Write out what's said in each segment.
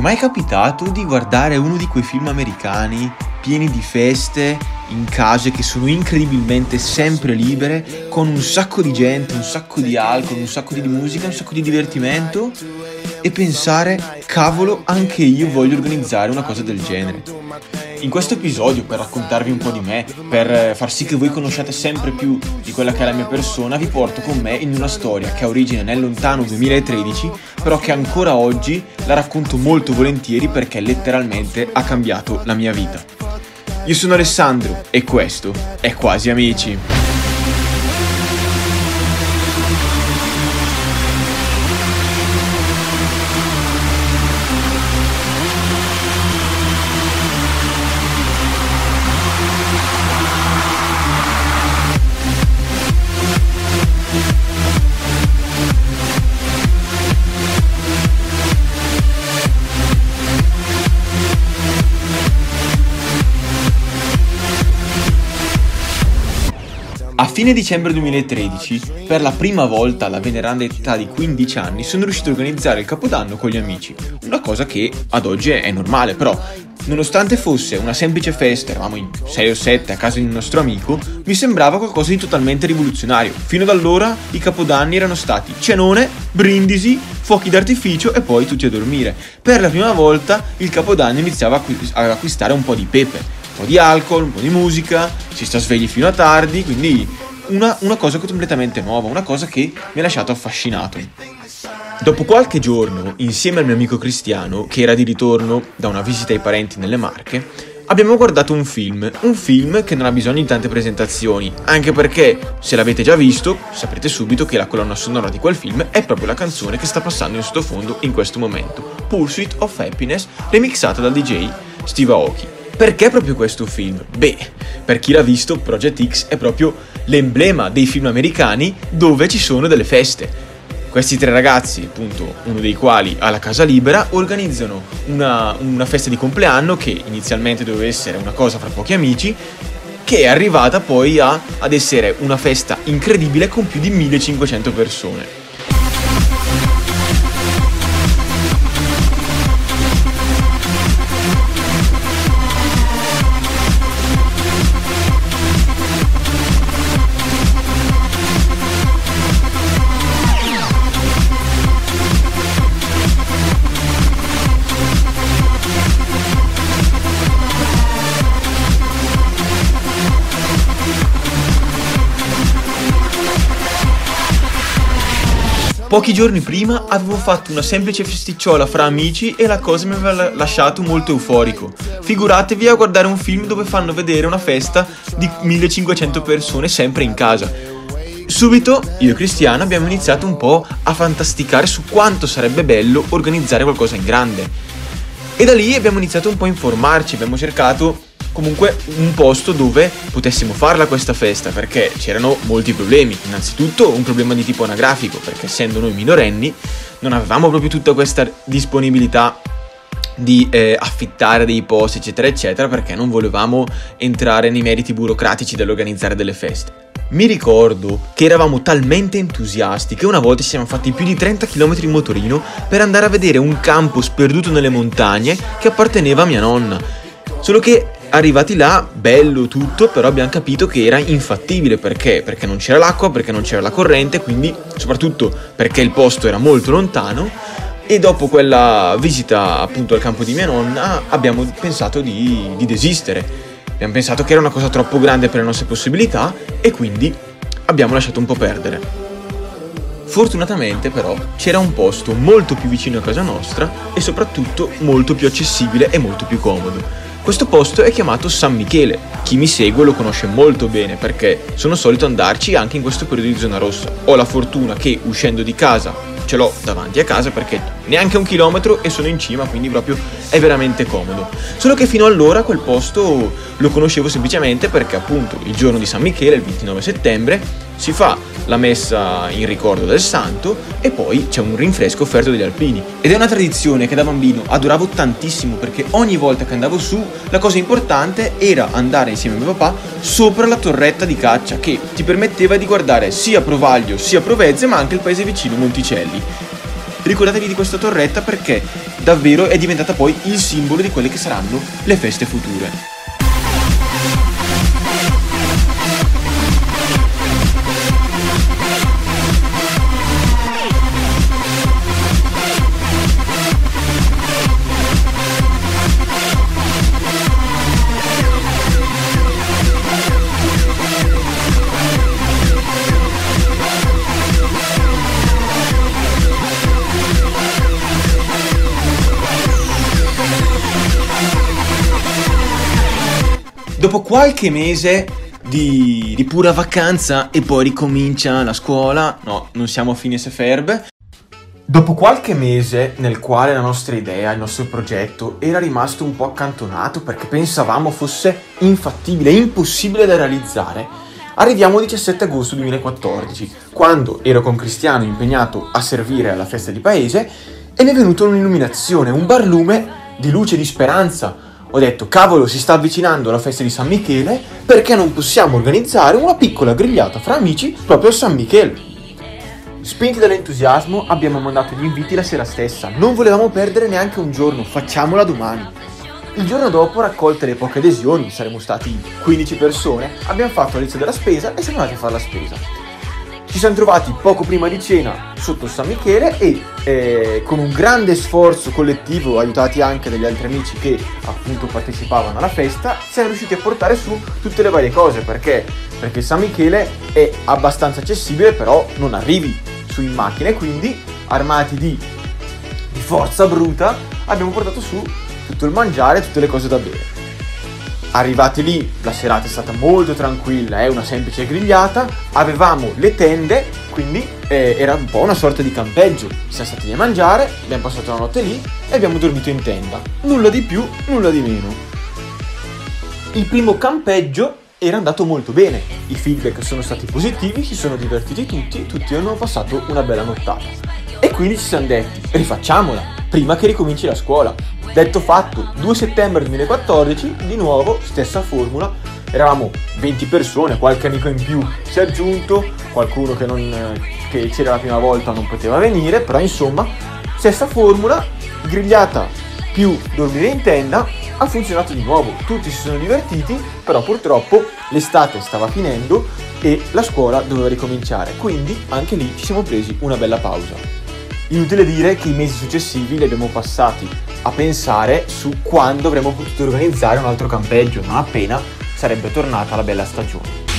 è mai capitato di guardare uno di quei film americani pieni di feste in case che sono incredibilmente sempre libere, con un sacco di gente, un sacco di alcol, un sacco di musica, un sacco di divertimento e pensare, cavolo, anche io voglio organizzare una cosa del genere. In questo episodio, per raccontarvi un po' di me, per far sì che voi conosciate sempre più di quella che è la mia persona, vi porto con me in una storia che ha origine nel lontano 2013, però che ancora oggi la racconto molto volentieri perché letteralmente ha cambiato la mia vita. Io sono Alessandro e questo è Quasi Amici. Fine dicembre 2013, per la prima volta alla veneranda età di 15 anni, sono riuscito a organizzare il Capodanno con gli amici. Una cosa che ad oggi è normale, però Nonostante fosse una semplice festa, eravamo in 6 o 7 a casa di un nostro amico, mi sembrava qualcosa di totalmente rivoluzionario. Fino ad allora i capodanni erano stati cenone, brindisi, fuochi d'artificio e poi tutti a dormire. Per la prima volta il capodanno iniziava ad acquistare un po' di pepe, po' di alcol, un po' di musica, si sta svegli fino a tardi, quindi una, una cosa completamente nuova, una cosa che mi ha lasciato affascinato. Dopo qualche giorno, insieme al mio amico Cristiano, che era di ritorno da una visita ai parenti nelle Marche, abbiamo guardato un film, un film che non ha bisogno di tante presentazioni, anche perché se l'avete già visto saprete subito che la colonna sonora di quel film è proprio la canzone che sta passando in sottofondo in questo momento, Pursuit of Happiness, remixata dal DJ Steve Aoki. Perché proprio questo film? Beh, per chi l'ha visto, Project X è proprio l'emblema dei film americani dove ci sono delle feste. Questi tre ragazzi, appunto, uno dei quali ha la casa libera, organizzano una, una festa di compleanno che inizialmente doveva essere una cosa fra pochi amici, che è arrivata poi a, ad essere una festa incredibile con più di 1500 persone. Pochi giorni prima avevo fatto una semplice festicciola fra amici e la cosa mi aveva lasciato molto euforico. Figuratevi a guardare un film dove fanno vedere una festa di 1500 persone sempre in casa. Subito io e Cristiano abbiamo iniziato un po' a fantasticare su quanto sarebbe bello organizzare qualcosa in grande. E da lì abbiamo iniziato un po' a informarci, abbiamo cercato comunque un posto dove potessimo farla questa festa perché c'erano molti problemi. Innanzitutto un problema di tipo anagrafico perché essendo noi minorenni non avevamo proprio tutta questa disponibilità di eh, affittare dei posti eccetera eccetera perché non volevamo entrare nei meriti burocratici dell'organizzare delle feste. Mi ricordo che eravamo talmente entusiasti che una volta ci siamo fatti più di 30 km in motorino per andare a vedere un campo sperduto nelle montagne che apparteneva a mia nonna. Solo che Arrivati là, bello tutto, però abbiamo capito che era infattibile perché? Perché non c'era l'acqua, perché non c'era la corrente, quindi soprattutto perché il posto era molto lontano e dopo quella visita appunto al campo di mia nonna abbiamo pensato di, di desistere. Abbiamo pensato che era una cosa troppo grande per le nostre possibilità e quindi abbiamo lasciato un po' perdere. Fortunatamente però c'era un posto molto più vicino a casa nostra e soprattutto molto più accessibile e molto più comodo. Questo posto è chiamato San Michele. Chi mi segue lo conosce molto bene perché sono solito andarci anche in questo periodo di zona rossa. Ho la fortuna che uscendo di casa ce l'ho davanti a casa perché neanche un chilometro e sono in cima, quindi proprio è veramente comodo. Solo che fino allora quel posto lo conoscevo semplicemente perché appunto il giorno di San Michele, il 29 settembre, si fa la messa in ricordo del santo e poi c'è un rinfresco offerto dagli alpini. Ed è una tradizione che da bambino adoravo tantissimo perché ogni volta che andavo su la cosa importante era andare insieme a mio papà sopra la torretta di caccia che ti permetteva di guardare sia Provaglio sia Provezze ma anche il paese vicino Monticelli. Ricordatevi di questa torretta perché davvero è diventata poi il simbolo di quelle che saranno le feste future. Dopo qualche mese di, di, pura vacanza e poi ricomincia la scuola, no, non siamo a fine Seferb. Dopo qualche mese nel quale la nostra idea, il nostro progetto era rimasto un po' accantonato perché pensavamo fosse infattibile, impossibile da realizzare, arriviamo al 17 agosto 2014, quando ero con Cristiano impegnato a servire alla festa di paese e mi è venuta un'illuminazione, un barlume di luce e di speranza ho detto, cavolo, si sta avvicinando la festa di San Michele, perché non possiamo organizzare una piccola grigliata fra amici proprio a San Michele? Spinti dall'entusiasmo abbiamo mandato gli inviti la sera stessa, non volevamo perdere neanche un giorno, facciamola domani. Il giorno dopo, raccolte le poche adesioni, saremmo stati 15 persone, abbiamo fatto la lista della spesa e siamo andati a fare la spesa. Ci siamo trovati poco prima di cena sotto San Michele e eh, con un grande sforzo collettivo, aiutati anche dagli altri amici che appunto partecipavano alla festa, siamo riusciti a portare su tutte le varie cose perché, perché San Michele è abbastanza accessibile, però non arrivi su in macchina e quindi armati di, di forza bruta abbiamo portato su tutto il mangiare, tutte le cose da bere. Arrivati lì, la serata è stata molto tranquilla, è una semplice grigliata, avevamo le tende, quindi eh, era un po' una sorta di campeggio. Siamo stati lì a mangiare, abbiamo passato la notte lì e abbiamo dormito in tenda. Nulla di più, nulla di meno. Il primo campeggio era andato molto bene, i feedback sono stati positivi, si sono divertiti tutti, tutti hanno passato una bella nottata. E quindi ci siamo detti, rifacciamola, prima che ricominci la scuola. Detto fatto, 2 settembre 2014, di nuovo, stessa formula, eravamo 20 persone, qualche amico in più si è aggiunto, qualcuno che, non, che c'era la prima volta non poteva venire, però insomma, stessa formula, grigliata più dormire in tenda, ha funzionato di nuovo, tutti si sono divertiti, però purtroppo l'estate stava finendo e la scuola doveva ricominciare, quindi anche lì ci siamo presi una bella pausa. Inutile dire che i mesi successivi li abbiamo passati a pensare su quando avremmo potuto organizzare un altro campeggio, non appena sarebbe tornata la bella stagione.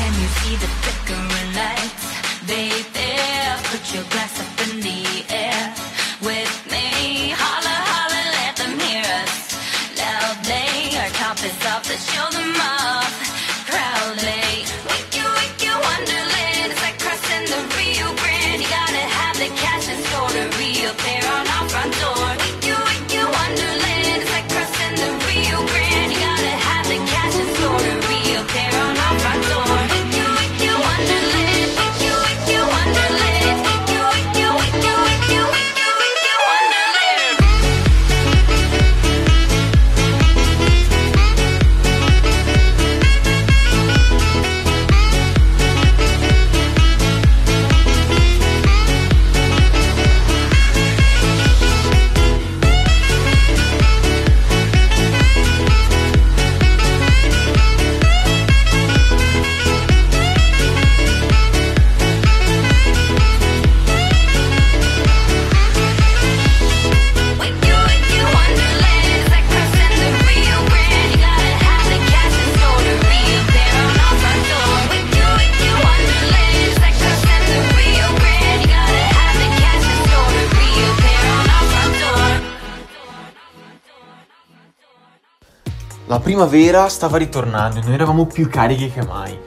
La primavera stava ritornando e noi eravamo più carichi che mai.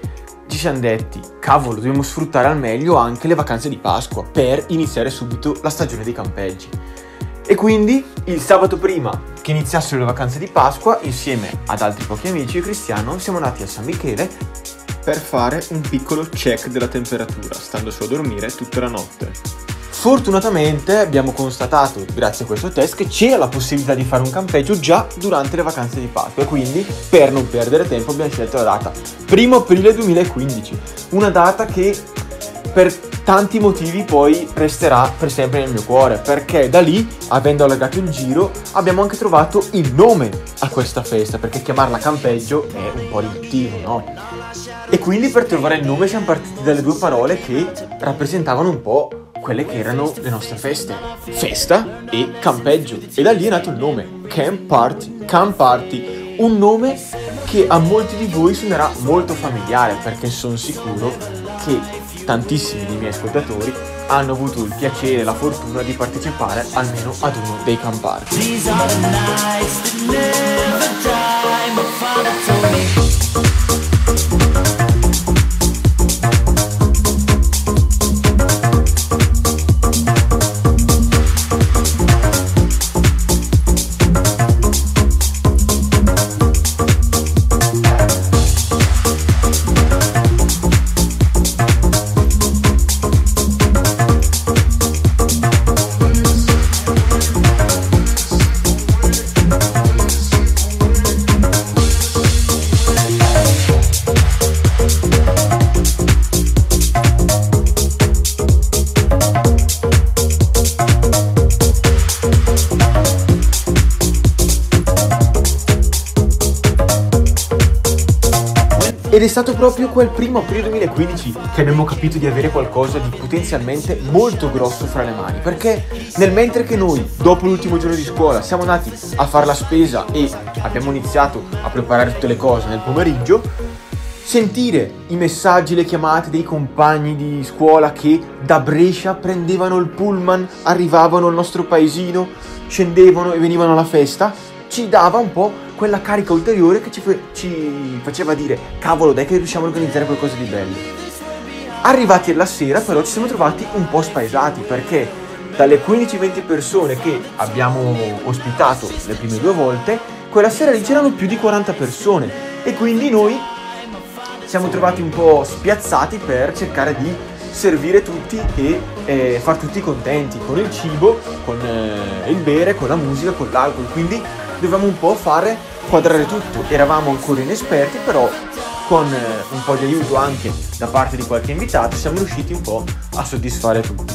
Ci siamo detti, cavolo, dobbiamo sfruttare al meglio anche le vacanze di Pasqua per iniziare subito la stagione dei campeggi. E quindi il sabato prima che iniziassero le vacanze di Pasqua, insieme ad altri pochi amici e Cristiano, siamo andati a San Michele per fare un piccolo check della temperatura, stando su a dormire tutta la notte. Fortunatamente abbiamo constatato, grazie a questo test, che c'era la possibilità di fare un campeggio già durante le vacanze di Pasqua quindi per non perdere tempo abbiamo scelto la data 1 aprile 2015, una data che per tanti motivi poi resterà per sempre nel mio cuore, perché da lì, avendo allargato il giro, abbiamo anche trovato il nome a questa festa, perché chiamarla campeggio è un po' riduttivo, no? E quindi per trovare il nome siamo partiti dalle due parole che rappresentavano un po' quelle che erano le nostre feste. Festa e campeggio. E da lì è nato il nome, Camp Party. Camp Party, un nome che a molti di voi suonerà molto familiare perché sono sicuro che tantissimi dei miei ascoltatori hanno avuto il piacere e la fortuna di partecipare almeno ad uno dei camparti. Ed è stato proprio quel primo aprile 2015 che abbiamo capito di avere qualcosa di potenzialmente molto grosso fra le mani. Perché nel mentre che noi, dopo l'ultimo giorno di scuola, siamo andati a fare la spesa e abbiamo iniziato a preparare tutte le cose nel pomeriggio, sentire i messaggi, le chiamate dei compagni di scuola che da Brescia prendevano il pullman, arrivavano al nostro paesino, scendevano e venivano alla festa, ci dava un po' quella carica ulteriore che ci, ci faceva dire cavolo dai che riusciamo a organizzare qualcosa di bello. Arrivati alla sera però ci siamo trovati un po' spaesati perché dalle 15-20 persone che abbiamo ospitato le prime due volte, quella sera lì c'erano più di 40 persone e quindi noi siamo trovati un po' spiazzati per cercare di servire tutti e eh, far tutti contenti con il cibo, con eh, il bere, con la musica, con l'alcol. Quindi dovevamo un po' fare quadrare tutto. Eravamo ancora inesperti, però con eh, un po' di aiuto anche da parte di qualche invitato siamo riusciti un po' a soddisfare tutti.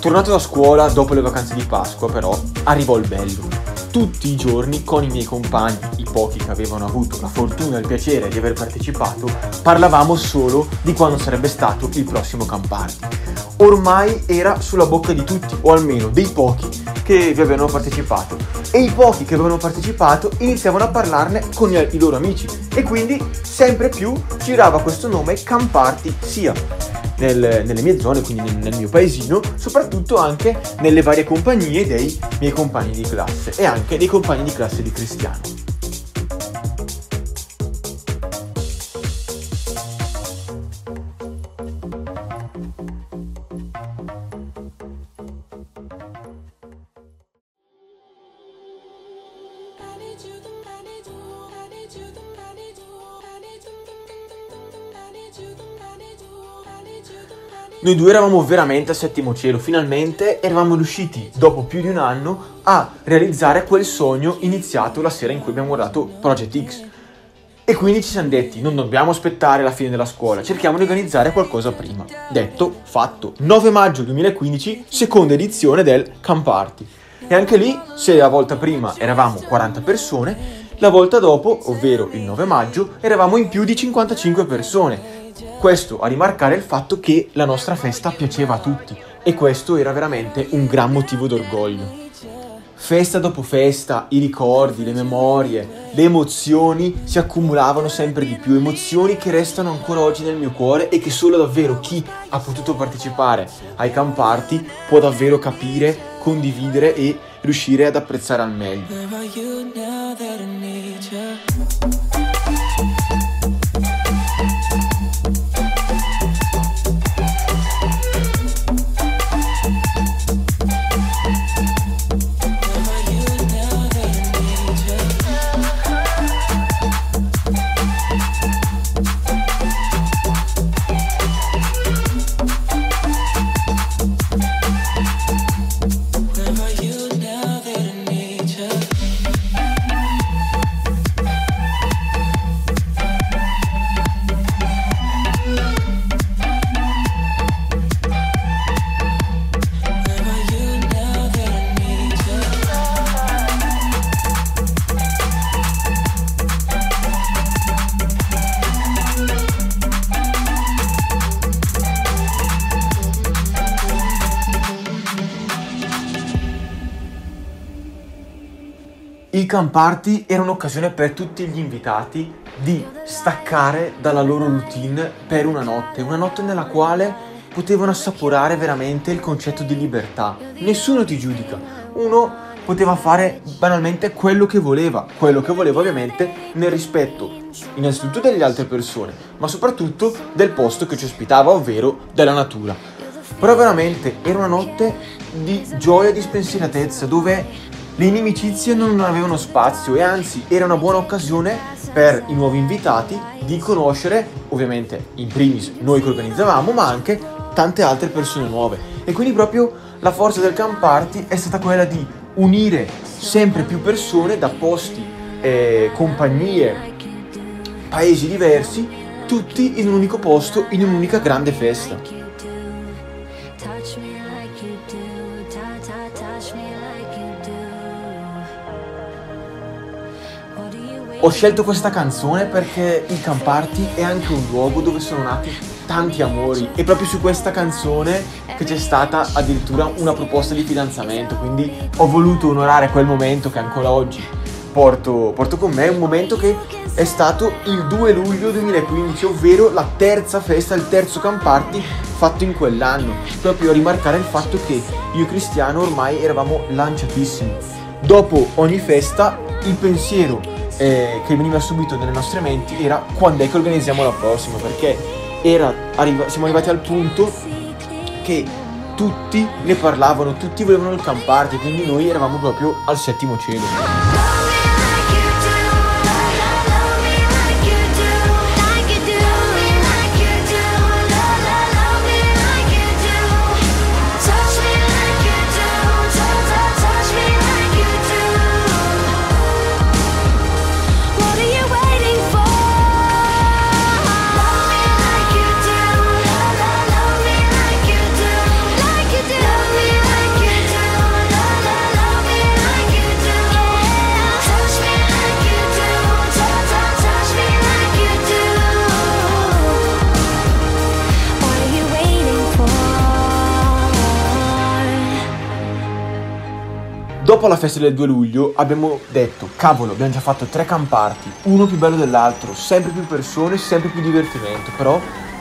Tornato da scuola dopo le vacanze di Pasqua, però, arrivò il bello. Tutti i giorni con i miei compagni, i pochi che avevano avuto la fortuna e il piacere di aver partecipato, parlavamo solo di quando sarebbe stato il prossimo Camp Party. Ormai era sulla bocca di tutti, o almeno dei pochi che vi avevano partecipato. E i pochi che avevano partecipato iniziavano a parlarne con i loro amici. E quindi sempre più girava questo nome Camp Party sia nel, nelle mie zone, quindi nel, nel, mio paesino, soprattutto anche nelle varie compagnie dei miei compagni di classe e anche dei compagni di classe di Cristiano. Noi due eravamo veramente al settimo cielo, finalmente eravamo riusciti, dopo più di un anno, a realizzare quel sogno iniziato la sera in cui abbiamo guardato Project X. E quindi ci siamo detti, non dobbiamo aspettare la fine della scuola, cerchiamo di organizzare qualcosa prima. Detto, fatto. 9 maggio 2015, seconda edizione del Camp Party. E anche lì, se la volta prima eravamo 40 persone, la volta dopo, ovvero il 9 maggio, eravamo in più di 55 persone questo a rimarcare il fatto che la nostra festa piaceva a tutti e questo era veramente un gran motivo d'orgoglio. Festa dopo festa, i ricordi, le memorie, le emozioni si accumulavano sempre di più, emozioni che restano ancora oggi nel mio cuore e che solo davvero chi ha potuto partecipare ai camp party può davvero capire, condividere e riuscire ad apprezzare al meglio. Il Camp Party era un'occasione per tutti gli invitati di staccare dalla loro routine per una notte, una notte nella quale potevano assaporare veramente il concetto di libertà. Nessuno ti giudica, uno poteva fare banalmente quello che voleva, quello che voleva ovviamente nel rispetto innanzitutto delle altre persone, ma soprattutto del posto che ci ospitava, ovvero della natura. Però veramente era una notte di gioia e di spensieratezza dove le inimicizie non avevano spazio e anzi era una buona occasione per i nuovi invitati di conoscere, ovviamente in primis noi che organizzavamo, ma anche tante altre persone nuove. E quindi proprio la forza del Camp Party è stata quella di unire sempre più persone da posti, eh, compagnie, paesi diversi, tutti in un unico posto, in un'unica grande festa. Ho scelto questa canzone perché il Camparti è anche un luogo dove sono nati tanti amori e proprio su questa canzone che c'è stata addirittura una proposta di fidanzamento, quindi ho voluto onorare quel momento che ancora oggi porto, porto con me, un momento che è stato il 2 luglio 2015, ovvero la terza festa, il terzo Camparti fatto in quell'anno, proprio a rimarcare il fatto che io e Cristiano ormai eravamo lanciatissimi. Dopo ogni festa il pensiero eh, che veniva subito nelle nostre menti era quando è che organizziamo la prossima, perché arriva, siamo arrivati al punto che tutti ne parlavano, tutti volevano il camparti, quindi noi eravamo proprio al settimo cielo. Dopo la festa del 2 luglio abbiamo detto, cavolo, abbiamo già fatto tre camparti, uno più bello dell'altro, sempre più persone, sempre più divertimento, però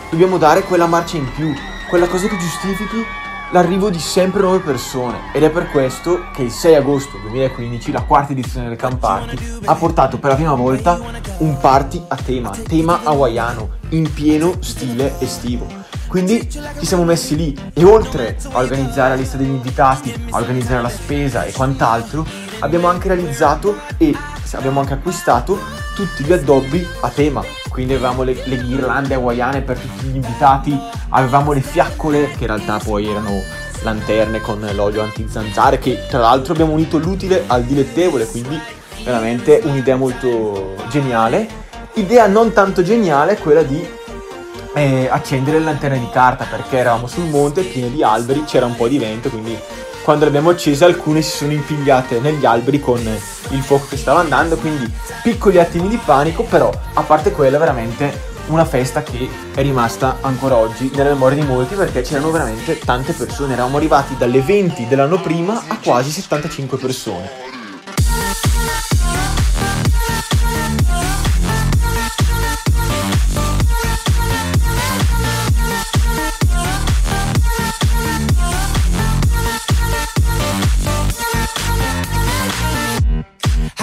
dobbiamo dare quella marcia in più, quella cosa che giustifichi l'arrivo di sempre nuove persone ed è per questo che il 6 agosto 2015 la quarta edizione del Camp Party ha portato per la prima volta un party a tema, tema hawaiano, in pieno stile estivo. Quindi ci siamo messi lì e oltre a organizzare la lista degli invitati, a organizzare la spesa e quant'altro, abbiamo anche realizzato e abbiamo anche acquistato tutti gli addobbi a tema. Quindi avevamo le, le ghirlande hawaiane per tutti gli invitati, avevamo le fiaccole che in realtà poi erano lanterne con l'olio anti-zanzare che tra l'altro abbiamo unito l'utile al dilettevole, quindi veramente un'idea molto geniale. Idea non tanto geniale quella di eh, accendere le lanterne di carta perché eravamo sul monte pieno di alberi, c'era un po' di vento, quindi quando le abbiamo accese alcune si sono impigliate negli alberi con il fuoco che stava andando, quindi piccoli attimi di panico, però a parte quello veramente una festa che è rimasta ancora oggi nella memoria di molti perché c'erano veramente tante persone, eravamo arrivati dalle 20 dell'anno prima a quasi 75 persone.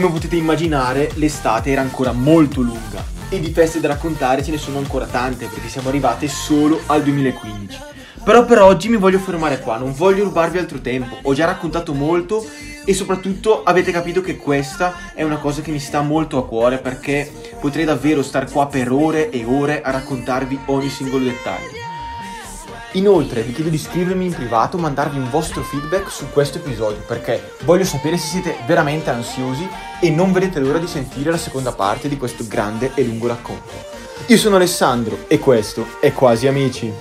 Come potete immaginare, l'estate era ancora molto lunga e di feste da raccontare ce ne sono ancora tante perché siamo arrivate solo al 2015. Però per oggi mi voglio fermare qua, non voglio rubarvi altro tempo, ho già raccontato molto e soprattutto avete capito che questa è una cosa che mi sta molto a cuore perché potrei davvero star qua per ore e ore a raccontarvi ogni singolo dettaglio. Inoltre vi chiedo di iscrivermi in privato, mandarvi un vostro feedback su questo episodio perché voglio sapere se siete veramente ansiosi e non vedete l'ora di sentire la seconda parte di questo grande e lungo racconto. Io sono Alessandro e questo è Quasi Amici.